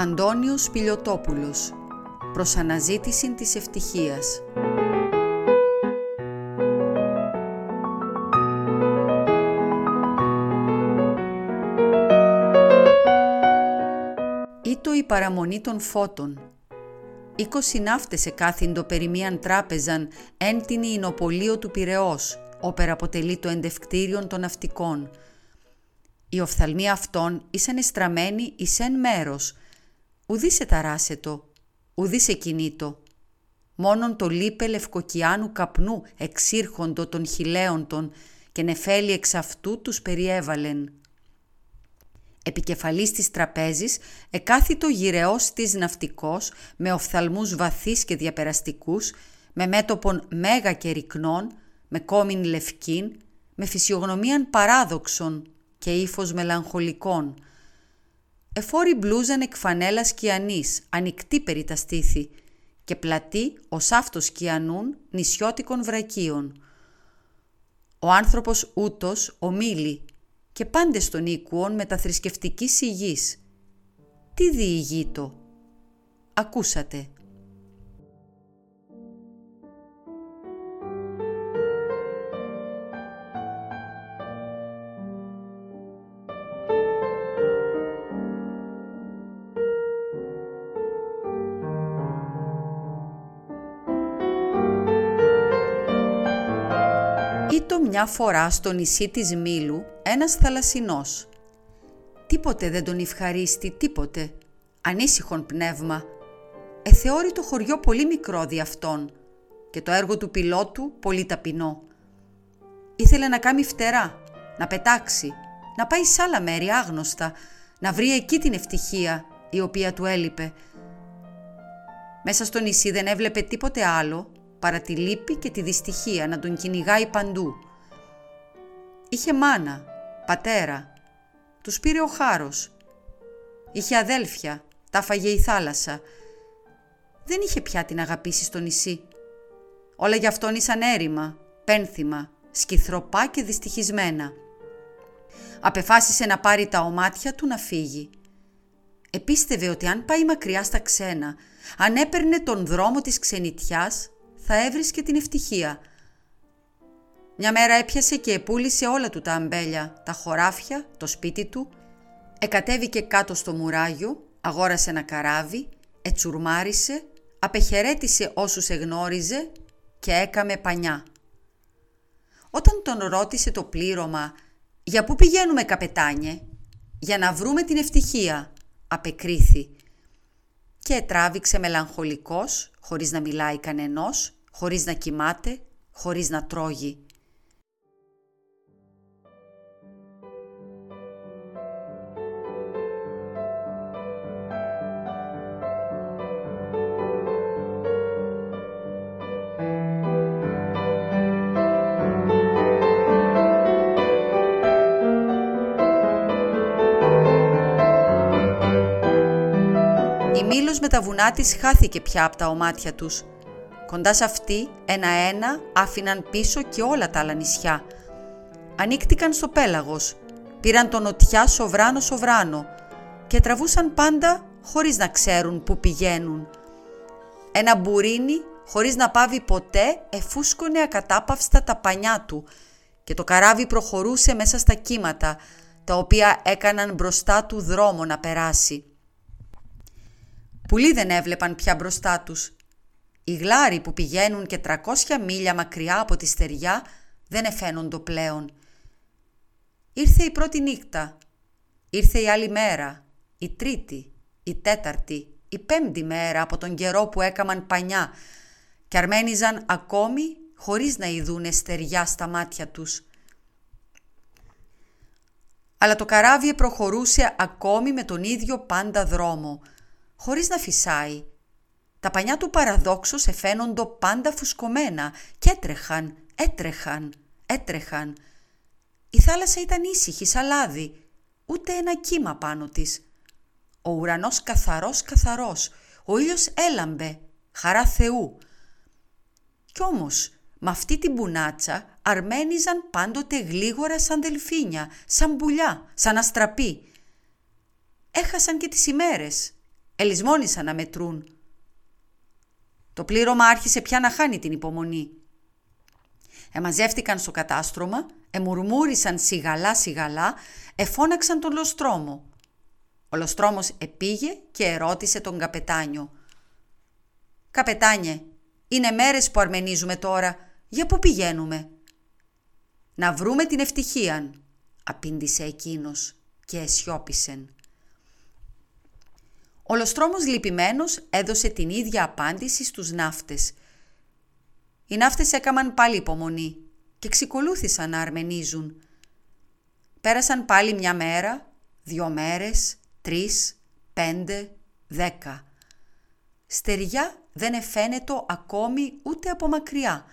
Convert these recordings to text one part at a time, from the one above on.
Αντώνιος Πιλιοτόπουλος Προς αναζήτηση της ευτυχίας Ήτο η παραμονή των φώτων. Είκοσι ναύτες εκάθυντο περί μίαν τράπεζαν έντινη εινοπολείο του Πυραιός, όπερα αποτελεί το εντευκτήριον των ναυτικών. Οι οφθαλμοί αυτών ήσαν εστραμμένοι εις εν μέρος, ουδή σε ταράσετο, ουδή σε κινήτο. Μόνον το λίπε λευκοκιάνου καπνού εξήρχοντο των χιλέοντων και νεφέλη εξ αυτού τους περιέβαλεν. Επικεφαλής της τραπέζης εκάθιτο γυρεός της ναυτικός με οφθαλμούς βαθύς και διαπεραστικούς, με μέτωπον μέγα και ρυκνών, με κόμιν λευκήν, με φυσιογνωμίαν παράδοξον και ύφος μελαγχολικών. Εφόρη μπλούζαν εκ φανέλας κιανής, ανοιχτή περί τα στήθη, και πλατή ως αυτός κιανούν νησιώτικων βρακίων. Ο άνθρωπος ούτος ομίλη και πάντες των οίκουων μεταθρησκευτική υγιής. Τι διηγείτο. Ακούσατε. Μια φορά στο νησί της Μήλου ένας θαλασσινός. Τίποτε δεν τον ευχαρίστη, τίποτε. Ανήσυχον πνεύμα. Εθεώρη το χωριό πολύ μικρό δι' αυτόν και το έργο του πιλότου πολύ ταπεινό. Ήθελε να κάνει φτερά, να πετάξει, να πάει σε άλλα μέρη άγνωστα, να βρει εκεί την ευτυχία η οποία του έλειπε. Μέσα στο νησί δεν έβλεπε τίποτε άλλο παρά τη λύπη και τη δυστυχία να τον κυνηγάει παντού. Είχε μάνα, πατέρα, τους πήρε ο χάρος. Είχε αδέλφια, τα φαγε η θάλασσα. Δεν είχε πια την αγαπήσει στο νησί. Όλα γι' αυτόν ήσαν έρημα, πένθυμα, σκυθροπά και δυστυχισμένα. Απεφάσισε να πάρει τα ομάτια του να φύγει. Επίστευε ότι αν πάει μακριά στα ξένα, αν έπαιρνε τον δρόμο της ξενιτιάς, θα έβρισκε την ευτυχία. Μια μέρα έπιασε και επούλησε όλα του τα αμπέλια, τα χωράφια, το σπίτι του, εκατέβηκε κάτω στο μουράγιο, αγόρασε ένα καράβι, ετσουρμάρισε, απεχαιρέτησε όσους εγνώριζε και έκαμε πανιά. Όταν τον ρώτησε το πλήρωμα «Για πού πηγαίνουμε καπετάνιε» «Για να βρούμε την ευτυχία» απεκρίθη και τράβηξε μελαγχολικός, χωρίς να μιλάει κανενός, χωρίς να κοιμάται, χωρίς να τρώγει. Η Μήλος με τα βουνά της χάθηκε πια από τα ομάτια τους. Κοντά σε αυτή, ένα-ένα, άφηναν πίσω και όλα τα άλλα νησιά. Ανοίκτηκαν στο πέλαγος, πήραν τον νοτιά σοβράνο-σοβράνο και τραβούσαν πάντα χωρίς να ξέρουν πού πηγαίνουν. Ένα μπουρίνι, χωρίς να πάβει ποτέ, εφούσκωνε ακατάπαυστα τα πανιά του και το καράβι προχωρούσε μέσα στα κύματα, τα οποία έκαναν μπροστά του δρόμο να περάσει. Πουλοί δεν έβλεπαν πια μπροστά τους. Οι γλάροι που πηγαίνουν και 300 μίλια μακριά από τη στεριά δεν εφαίνονται πλέον. Ήρθε η πρώτη νύχτα. Ήρθε η άλλη μέρα. Η τρίτη, η τέταρτη, η πέμπτη μέρα από τον καιρό που έκαμαν πανιά και αρμένιζαν ακόμη χωρίς να ειδούν στεριά στα μάτια τους. Αλλά το καράβι προχωρούσε ακόμη με τον ίδιο πάντα δρόμο – χωρίς να φυσάει. Τα πανιά του παραδόξως εφαίνοντο πάντα φουσκωμένα και έτρεχαν, έτρεχαν, έτρεχαν. Η θάλασσα ήταν ήσυχη σαν λάδι, ούτε ένα κύμα πάνω της. Ο ουρανός καθαρός καθαρός, ο ήλιος έλαμπε, χαρά Θεού. Κι όμως, με αυτή την μπουνάτσα αρμένιζαν πάντοτε γλίγορα σαν δελφίνια, σαν πουλιά, σαν αστραπή. Έχασαν και τις ημέρες, ελισμόνησαν να μετρούν. Το πλήρωμα άρχισε πια να χάνει την υπομονή. Εμαζεύτηκαν στο κατάστρωμα, εμουρμούρισαν σιγαλά σιγαλά, εφώναξαν τον Λοστρόμο. Ο Λοστρόμος επήγε και ερώτησε τον καπετάνιο. «Καπετάνιε, είναι μέρες που αρμενίζουμε τώρα. Για πού πηγαίνουμε» «Να βρούμε την ευτυχία», απήντησε εκείνος και αισιόπησεν. Ο Λοστρόμος λυπημένος έδωσε την ίδια απάντηση στους ναύτες. Οι ναύτες έκαμαν πάλι υπομονή και ξεκολούθησαν να αρμενίζουν. Πέρασαν πάλι μια μέρα, δυο μέρες, τρεις, πέντε, δέκα. Στεριά δεν εφαίνεται ακόμη ούτε από μακριά.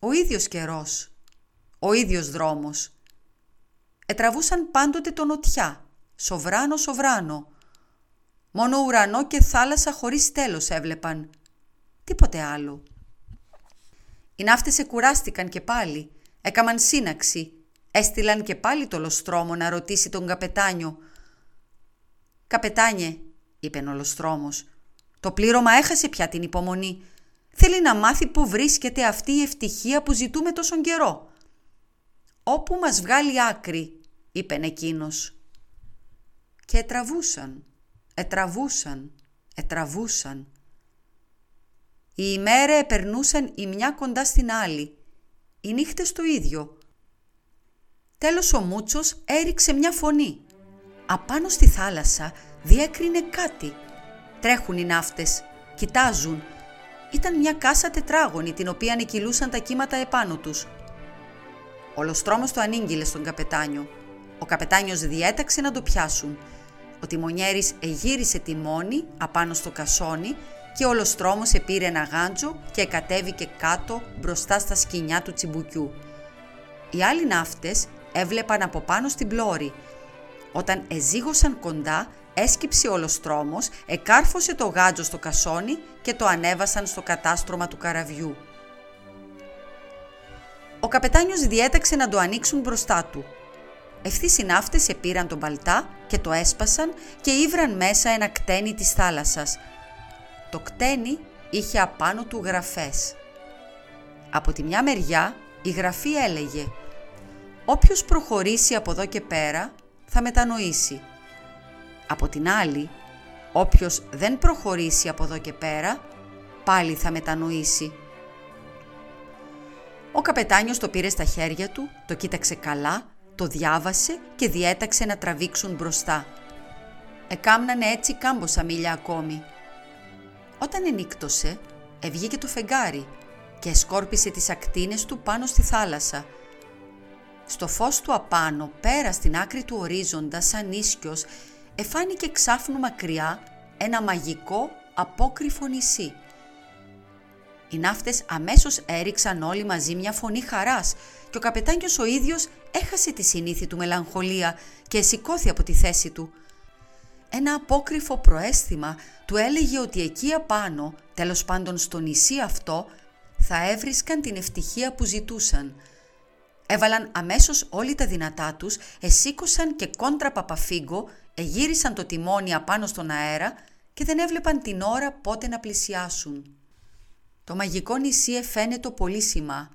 Ο ίδιος καιρός, ο ίδιος δρόμος. Ετραβούσαν πάντοτε τον νοτιά, σοβράνο σοβράνο. Μόνο ουρανό και θάλασσα χωρίς τέλος έβλεπαν. Τίποτε άλλο. Οι ναύτες εκουράστηκαν και πάλι, έκαμαν σύναξη, έστειλαν και πάλι το λοστρόμο να ρωτήσει τον καπετάνιο. «Καπετάνιε», είπε ο λοστρόμος, «το πλήρωμα έχασε πια την υπομονή. Θέλει να μάθει πού βρίσκεται αυτή η ευτυχία που ζητούμε τόσον καιρό». «Όπου μας βγάλει άκρη», είπε εκείνος. Και ετραβούσαν, ετραβούσαν, ετραβούσαν. Οι ημέρε επερνούσαν η μια κοντά στην άλλη, οι νύχτες το ίδιο. Τέλος ο Μούτσος έριξε μια φωνή. Απάνω στη θάλασσα διέκρινε κάτι. Τρέχουν οι ναύτες, κοιτάζουν. Ήταν μια κάσα τετράγωνη την οποία ανεκυλούσαν τα κύματα επάνω τους. Ο Λοστρόμος το ανήγγειλε στον καπετάνιο. Ο καπετάνιος διέταξε να το πιάσουν. Ο τιμονιέρης εγύρισε τη μόνη απάνω στο κασόνι και ο Λοστρόμος επήρε ένα γάντζο και κατέβηκε κάτω μπροστά στα σκηνιά του τσιμπουκιού. Οι άλλοι ναύτες έβλεπαν από πάνω στην πλώρη. Όταν εζήγωσαν κοντά, έσκυψε ο Λοστρόμος, εκάρφωσε το γάντζο στο κασόνι και το ανέβασαν στο κατάστρωμα του καραβιού. Ο καπετάνιος διέταξε να το ανοίξουν μπροστά του. Ευθύς οι ναύτες επήραν τον παλτά και το έσπασαν και ήβραν μέσα ένα κτένι της θάλασσας. Το κτένι είχε απάνω του γραφές. Από τη μια μεριά η γραφή έλεγε «Όποιος προχωρήσει από εδώ και πέρα θα μετανοήσει». Από την άλλη, όποιος δεν προχωρήσει από εδώ και πέρα, πάλι θα μετανοήσει. Ο καπετάνιος το πήρε στα χέρια του, το κοίταξε καλά, το διάβασε και διέταξε να τραβήξουν μπροστά. Εκάμνανε έτσι κάμποσα μίλια ακόμη. Όταν ενύκτωσε, ευγήκε το φεγγάρι και σκόρπισε τις ακτίνες του πάνω στη θάλασσα. Στο φως του απάνω, πέρα στην άκρη του ορίζοντα, σαν ίσκιος, εφάνηκε ξάφνου μακριά ένα μαγικό απόκριφο νησί. Οι ναύτες αμέσως έριξαν όλοι μαζί μια φωνή χαράς και ο καπετάνιος ο ίδιος έχασε τη συνήθη του μελαγχολία και σηκώθη από τη θέση του. Ένα απόκριφο προέστημα του έλεγε ότι εκεί απάνω, τέλος πάντων στο νησί αυτό, θα έβρισκαν την ευτυχία που ζητούσαν. Έβαλαν αμέσως όλοι τα δυνατά τους, εσήκωσαν και κόντρα παπαφίγκο, εγύρισαν το τιμόνι απάνω στον αέρα και δεν έβλεπαν την ώρα πότε να πλησιάσουν. Το μαγικό νησί εφαίνεται πολύ σημά.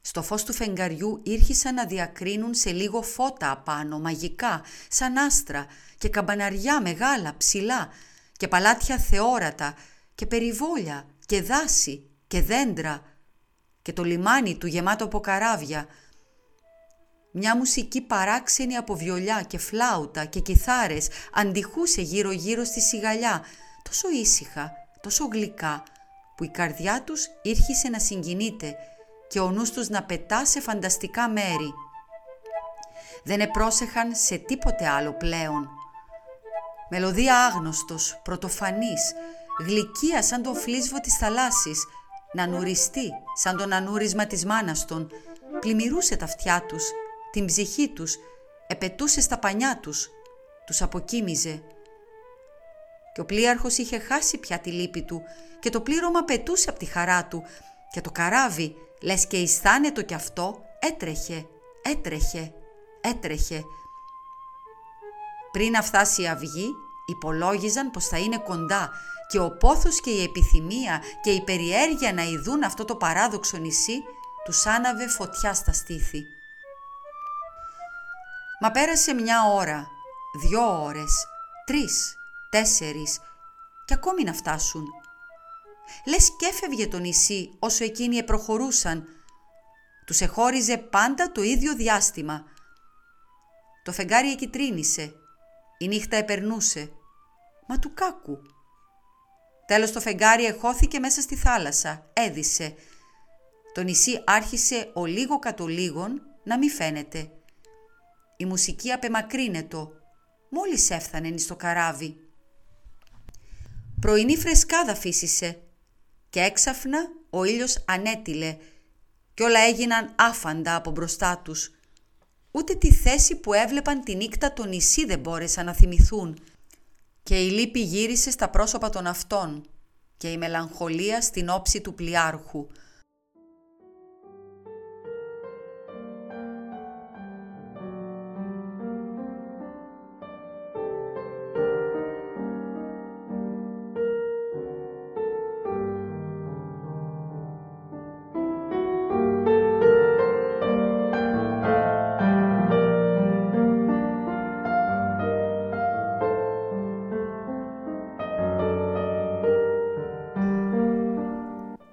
Στο φως του φεγγαριού ήρχισαν να διακρίνουν σε λίγο φώτα απάνω, μαγικά, σαν άστρα και καμπαναριά μεγάλα, ψηλά και παλάτια θεόρατα και περιβόλια και δάση και δέντρα και το λιμάνι του γεμάτο από καράβια. Μια μουσική παράξενη από βιολιά και φλάουτα και κιθάρες αντιχούσε γύρω-γύρω στη σιγαλιά, τόσο ήσυχα, τόσο γλυκά, που η καρδιά τους ήρχισε να συγκινείται και ο νους τους να πετά σε φανταστικά μέρη. Δεν επρόσεχαν σε τίποτε άλλο πλέον. Μελωδία άγνωστος, πρωτοφανής, γλυκία σαν το φλίσβο της θαλάσσης, να νουριστεί σαν τον ανούρισμα της μάνας των, πλημμυρούσε τα αυτιά τους, την ψυχή τους, επετούσε στα πανιά τους, τους αποκοίμιζε. Και ο πλοίαρχος είχε χάσει πια τη λύπη του και το πλήρωμα πετούσε από τη χαρά του και το καράβι, λες και αισθάνετο κι αυτό, έτρεχε, έτρεχε, έτρεχε. Πριν να φτάσει η αυγή, Υπολόγιζαν πως θα είναι κοντά και ο πόθος και η επιθυμία και η περιέργεια να ειδούν αυτό το παράδοξο νησί τους άναβε φωτιά στα στήθη. Μα πέρασε μια ώρα, δυο ώρες, τρεις, τέσσερις και ακόμη να φτάσουν. Λες και έφευγε το νησί όσο εκείνοι επροχωρούσαν. Τους εχώριζε πάντα το ίδιο διάστημα. Το φεγγάρι εκυτρίνησε. Η νύχτα επερνούσε. Μα του κάκου. Τέλος το φεγγάρι εχώθηκε μέσα στη θάλασσα. Έδισε. Το νησί άρχισε ο λίγο κατ' λίγον να μη φαίνεται. Η μουσική απεμακρύνετο. Μόλις έφθανε στο καράβι. Πρωινή φρεσκάδα φύσησε και έξαφνα ο ήλιος ανέτειλε και όλα έγιναν άφαντα από μπροστά τους. Ούτε τη θέση που έβλεπαν τη νύχτα το νησί δεν μπόρεσαν να θυμηθούν. Και η λύπη γύρισε στα πρόσωπα των αυτών και η μελαγχολία στην όψη του πλοιάρχου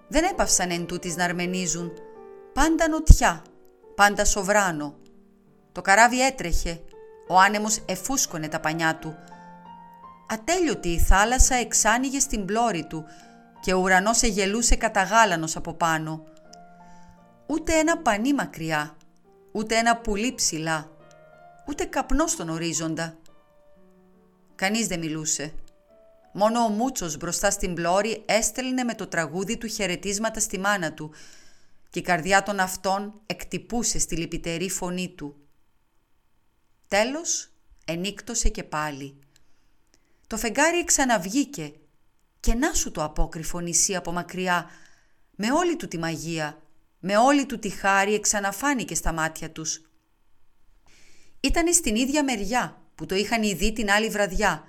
δεν έπαυσαν εν τούτης να αρμενίζουν. Πάντα νοτιά, πάντα σοβράνο. Το καράβι έτρεχε, ο άνεμος εφούσκωνε τα πανιά του. Ατέλειωτη η θάλασσα εξάνοιγε στην πλώρη του και ο ουρανός εγελούσε καταγάλανος από πάνω. Ούτε ένα πανί μακριά, ούτε ένα πουλί ψηλά, ούτε καπνό στον ορίζοντα. Κανείς δεν μιλούσε. Μόνο ο Μούτσος μπροστά στην πλώρη έστελνε με το τραγούδι του χαιρετίσματα στη μάνα του και η καρδιά των αυτών εκτυπούσε στη λυπητερή φωνή του. Τέλος, ενίκτωσε και πάλι. Το φεγγάρι ξαναβγήκε και να σου το απόκριφο νησί από μακριά, με όλη του τη μαγεία, με όλη του τη χάρη εξαναφάνηκε στα μάτια τους. Ήτανε στην ίδια μεριά που το είχαν ειδεί την άλλη βραδιά,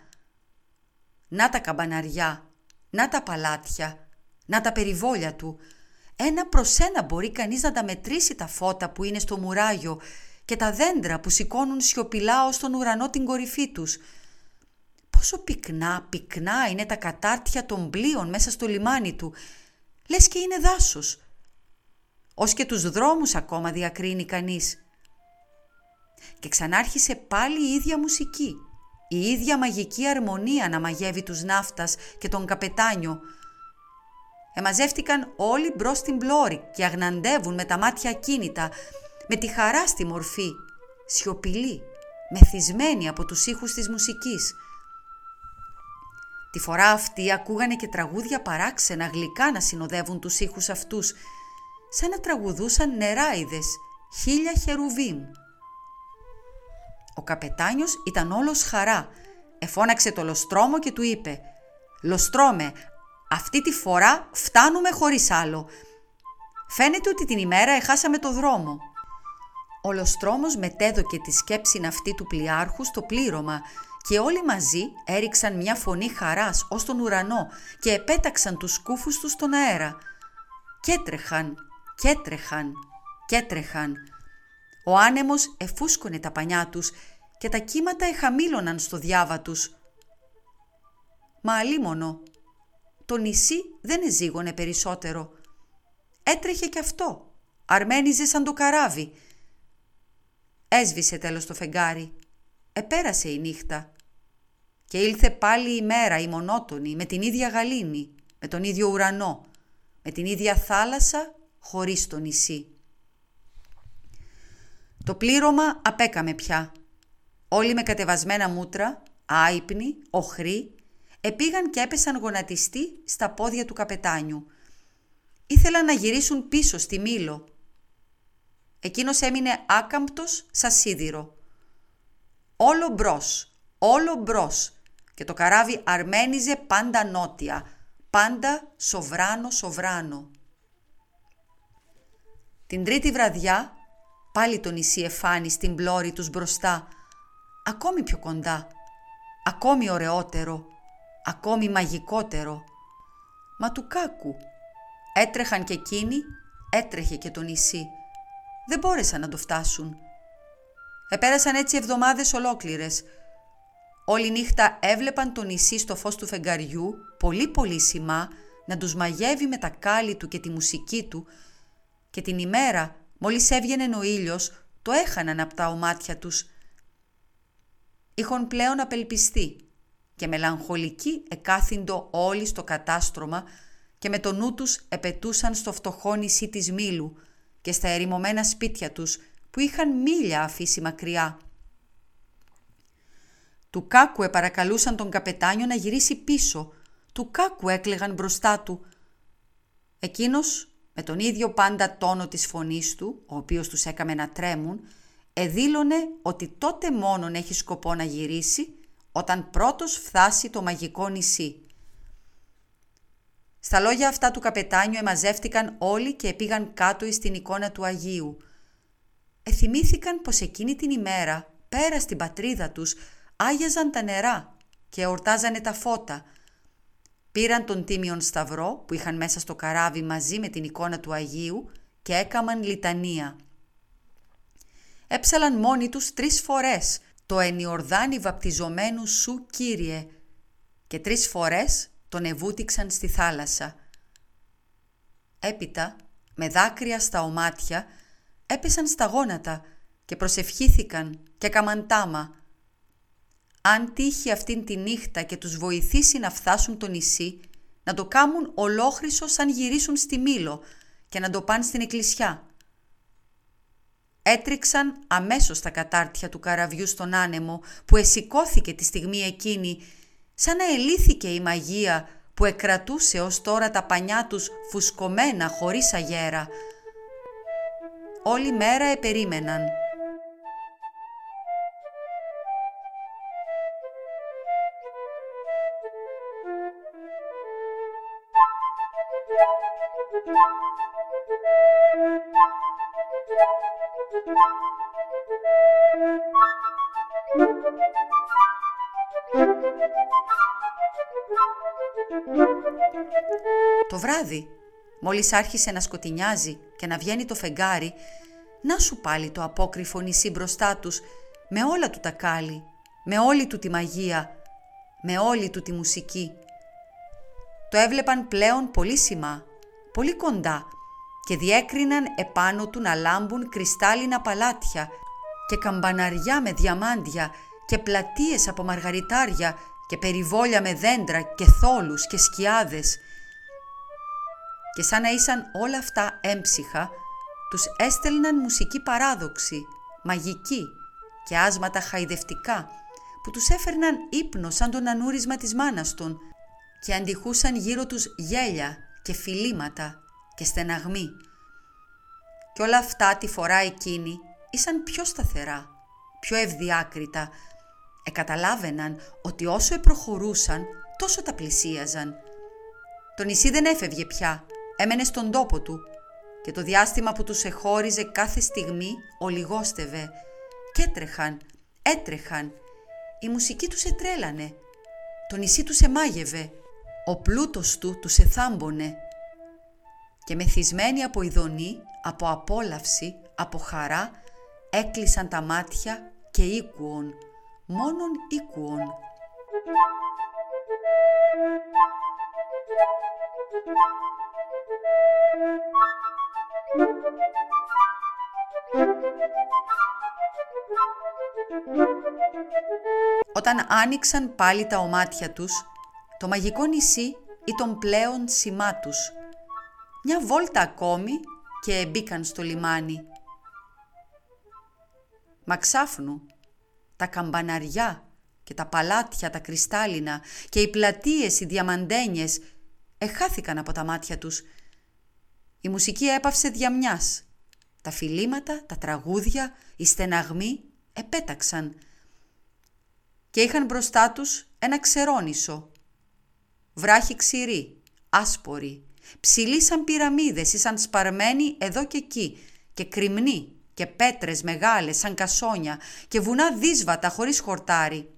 να τα καμπαναριά, να τα παλάτια, να τα περιβόλια του. Ένα προς ένα μπορεί κανείς να τα μετρήσει τα φώτα που είναι στο μουράγιο και τα δέντρα που σηκώνουν σιωπηλά ως τον ουρανό την κορυφή τους. Πόσο πυκνά, πυκνά είναι τα κατάρτια των πλοίων μέσα στο λιμάνι του. Λες και είναι δάσος. Ως και τους δρόμους ακόμα διακρίνει κανείς. Και ξανάρχισε πάλι η ίδια μουσική η ίδια μαγική αρμονία να μαγεύει τους ναύτας και τον καπετάνιο. Εμαζεύτηκαν όλοι μπρος στην πλώρη και αγναντεύουν με τα μάτια κίνητα, με τη χαρά στη μορφή, σιωπηλή, μεθυσμένη από τους ήχους της μουσικής. Τη φορά αυτή ακούγανε και τραγούδια παράξενα γλυκά να συνοδεύουν τους ήχους αυτούς, σαν να τραγουδούσαν νεράιδες, χίλια χερουβίμ. Ο καπετάνιος ήταν όλος χαρά. Εφώναξε το Λοστρόμο και του είπε «Λοστρόμε, αυτή τη φορά φτάνουμε χωρίς άλλο. Φαίνεται ότι την ημέρα εχάσαμε το δρόμο». Ο Λοστρόμος μετέδωκε τη σκέψη αυτή του πλοιάρχου στο πλήρωμα και όλοι μαζί έριξαν μια φωνή χαράς ως τον ουρανό και επέταξαν τους σκούφους τους στον αέρα. Κι έτρεχαν, κι έτρεχαν, κι έτρεχαν ο άνεμος εφούσκωνε τα πανιά τους και τα κύματα εχαμήλωναν στο διάβα τους. Μα αλίμονο, το νησί δεν εζήγωνε περισσότερο. Έτρεχε κι αυτό, αρμένιζε σαν το καράβι. Έσβησε τέλος το φεγγάρι. Επέρασε η νύχτα. Και ήλθε πάλι η μέρα η μονότονη, με την ίδια γαλήνη, με τον ίδιο ουρανό, με την ίδια θάλασσα χωρίς το νησί. Το πλήρωμα απέκαμε πια. Όλοι με κατεβασμένα μούτρα, άϊπνοι, οχροί, επήγαν και έπεσαν γονατιστοί στα πόδια του καπετάνιου. Ήθελαν να γυρίσουν πίσω στη Μήλο. Εκείνος έμεινε άκαμπτος σαν σίδηρο. Όλο μπρος, όλο μπρος και το καράβι αρμένιζε πάντα νότια, πάντα σοβράνο σοβράνο. Την τρίτη βραδιά Πάλι το νησί εφάνει στην πλώρη τους μπροστά, ακόμη πιο κοντά. ακόμη ωραιότερο, ακόμη μαγικότερο. Μα του κάκου. Έτρεχαν και εκείνοι, έτρεχε και το νησί. Δεν μπόρεσαν να το φτάσουν. Επέρασαν έτσι εβδομάδες ολόκληρες. Όλη νύχτα έβλεπαν το νησί στο φως του φεγγαριού, πολύ πολύ σημά, να τους μαγεύει με τα κάλλη του και τη μουσική του και την ημέρα, μόλις έβγαινε ο ήλιος, το έχαναν από τα ομάτια τους. Είχαν πλέον απελπιστεί και μελαγχολικοί εκάθυντο όλοι στο κατάστρωμα και με το νου τους επετούσαν στο φτωχό νησί της Μήλου και στα ερημωμένα σπίτια τους που είχαν μίλια αφήσει μακριά. Του κάκου επαρακαλούσαν τον καπετάνιο να γυρίσει πίσω. Του κάκου έκλεγαν μπροστά του. Εκείνος με τον ίδιο πάντα τόνο της φωνής του, ο οποίος τους έκαμε να τρέμουν, εδήλωνε ότι τότε μόνον έχει σκοπό να γυρίσει όταν πρώτος φτάσει το μαγικό νησί. Στα λόγια αυτά του καπετάνιου εμαζεύτηκαν όλοι και πήγαν κάτω στην εικόνα του Αγίου. Εθυμήθηκαν πως εκείνη την ημέρα, πέρα στην πατρίδα τους, άγιαζαν τα νερά και εορτάζανε τα φώτα. Πήραν τον Τίμιον Σταυρό που είχαν μέσα στο καράβι μαζί με την εικόνα του Αγίου και έκαμαν λιτανία. Έψαλαν μόνοι τους τρεις φορές το ενιορδάνι βαπτιζομένου σου Κύριε και τρεις φορές τον ευούτηξαν στη θάλασσα. Έπειτα, με δάκρυα στα ομάτια, έπεσαν στα γόνατα και προσευχήθηκαν και καμαντάμα. Αν τύχει αυτήν τη νύχτα και τους βοηθήσει να φτάσουν το νησί, να το κάμουν ολόχρυσο σαν γυρίσουν στη Μήλο και να το πάνε στην εκκλησιά. Έτριξαν αμέσως στα κατάρτια του καραβιού στον άνεμο που εσηκώθηκε τη στιγμή εκείνη σαν να ελήθηκε η μαγεία που εκρατούσε ως τώρα τα πανιά τους φουσκωμένα χωρίς αγέρα. Όλη μέρα επερίμεναν. Το βράδυ, μόλις άρχισε να σκοτεινιάζει και να βγαίνει το φεγγάρι, να σου πάλι το απόκριφο νησί μπροστά τους, με όλα του τα κάλλη, με όλη του τη μαγεία, με όλη του τη μουσική. Το έβλεπαν πλέον πολύ σημά, πολύ κοντά και διέκριναν επάνω του να λάμπουν κρυστάλλινα παλάτια και καμπαναριά με διαμάντια και πλατείες από μαργαριτάρια και περιβόλια με δέντρα και θόλους και σκιάδες. Και σαν να ήσαν όλα αυτά έμψυχα, τους έστελναν μουσική παράδοξη, μαγική και άσματα χαϊδευτικά, που τους έφερναν ύπνο σαν τον ανούρισμα της μάνας των και αντιχούσαν γύρω τους γέλια και φιλήματα και στεναγμοί. Και όλα αυτά τη φορά εκείνη ήσαν πιο σταθερά, πιο ευδιάκριτα, εκαταλάβαιναν ότι όσο επροχωρούσαν τόσο τα πλησίαζαν. Το νησί δεν έφευγε πια, έμενε στον τόπο του και το διάστημα που τους εχώριζε κάθε στιγμή ολιγόστευε και έτρεχαν, έτρεχαν. Η μουσική τους ετρέλανε, το νησί τους εμάγευε, ο πλούτος του τους εθάμπονε και μεθυσμένοι από ειδονή, από απόλαυση, από χαρά, έκλεισαν τα μάτια και ήκουον μόνον οίκουον. Όταν άνοιξαν πάλι τα ομάτια τους, το μαγικό νησί ήταν πλέον σημά τους. Μια βόλτα ακόμη και μπήκαν στο λιμάνι. Μα ξάφνου τα καμπαναριά και τα παλάτια τα κρυστάλλινα και οι πλατείες οι διαμαντένιες εχάθηκαν από τα μάτια τους. Η μουσική έπαυσε διαμιάς. Τα φιλήματα, τα τραγούδια, οι στεναγμοί επέταξαν και είχαν μπροστά τους ένα ξερόνισο. Βράχοι ξηροί, άσποροι, ψηλοί σαν πυραμίδες ή σαν σπαρμένοι εδώ και εκεί και κρυμνοί και πέτρες μεγάλες σαν κασόνια και βουνά δύσβατα χωρίς χορτάρι.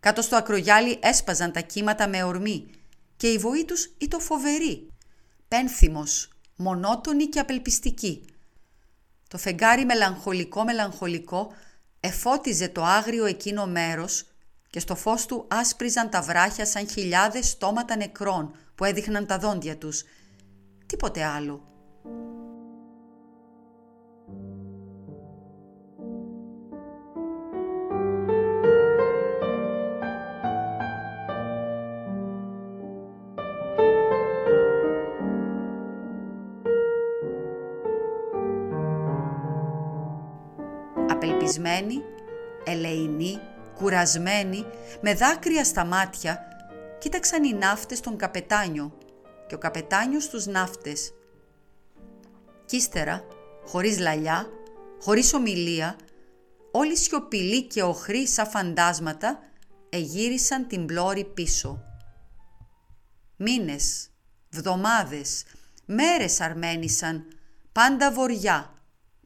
Κάτω στο ακρογιάλι έσπαζαν τα κύματα με ορμή και η βοή τους ήταν φοβερή. Πένθυμος, μονότονη και απελπιστική. Το φεγγάρι μελαγχολικό-μελαγχολικό εφώτιζε το άγριο εκείνο μέρος και στο φως του άσπριζαν τα βράχια σαν χιλιάδες στόματα νεκρών που έδειχναν τα δόντια τους. Τίποτε άλλο. απελπισμένη, ελεηνή, κουρασμένη, με δάκρυα στα μάτια, κοίταξαν οι ναύτες τον καπετάνιο και ο καπετάνιος τους ναύτες. Κι ύστερα, χωρίς λαλιά, χωρίς ομιλία, όλοι σιωπηλοί και οχροί σαν φαντάσματα εγύρισαν την πλώρη πίσω. Μήνες, βδομάδες, μέρες αρμένισαν, πάντα βοριά,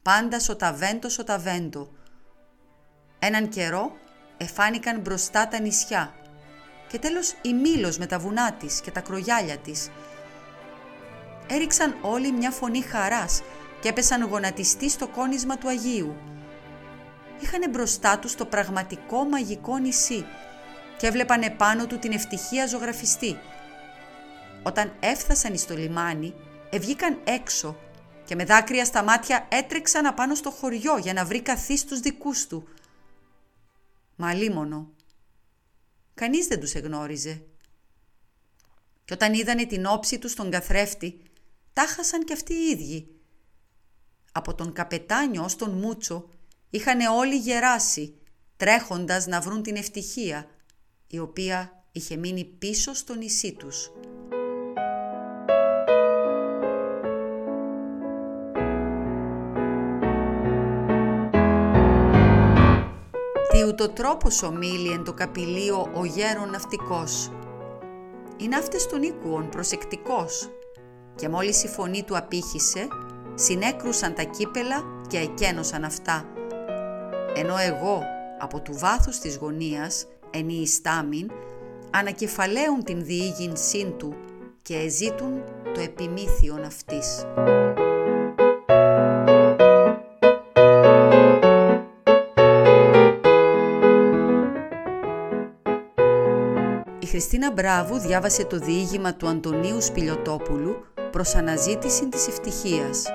πάντα σοταβέντο σοταβέντο. Έναν καιρό εφάνηκαν μπροστά τα νησιά και τέλος η Μήλος με τα βουνά της και τα κρογιάλια της. Έριξαν όλοι μια φωνή χαράς και έπεσαν γονατιστοί στο κόνισμα του Αγίου. Είχαν μπροστά τους το πραγματικό μαγικό νησί και έβλεπαν επάνω του την ευτυχία ζωγραφιστή. Όταν έφτασαν στο λιμάνι, ευγήκαν έξω και με δάκρυα στα μάτια έτρεξαν απάνω στο χωριό για να βρει καθή τους δικούς του. Μα λίμωνο. Κανείς δεν τους εγνώριζε. Και όταν είδανε την όψη τους στον καθρέφτη, τάχασαν κι αυτοί οι ίδιοι. Από τον καπετάνιο ως τον Μούτσο είχαν όλοι γεράσει, τρέχοντας να βρουν την ευτυχία, η οποία είχε μείνει πίσω στο νησί τους. Ούτω τρόπος ομίλει εν το καπηλείο ο γέρον ναυτικός. Οι ναύτες των οίκουων προσεκτικός και μόλις η φωνή του απήχησε, συνέκρουσαν τα κύπελα και εκένωσαν αυτά. Ενώ εγώ από του βάθους της γωνίας, ενιιστάμιν, ανακεφαλαίουν την διήγυνσήν του και εζήτουν το επιμήθειον αυτής. Χριστίνα Μπράβου διάβασε το διήγημα του Αντωνίου Σπηλιοτόπουλου προς αναζήτηση της ευτυχίας.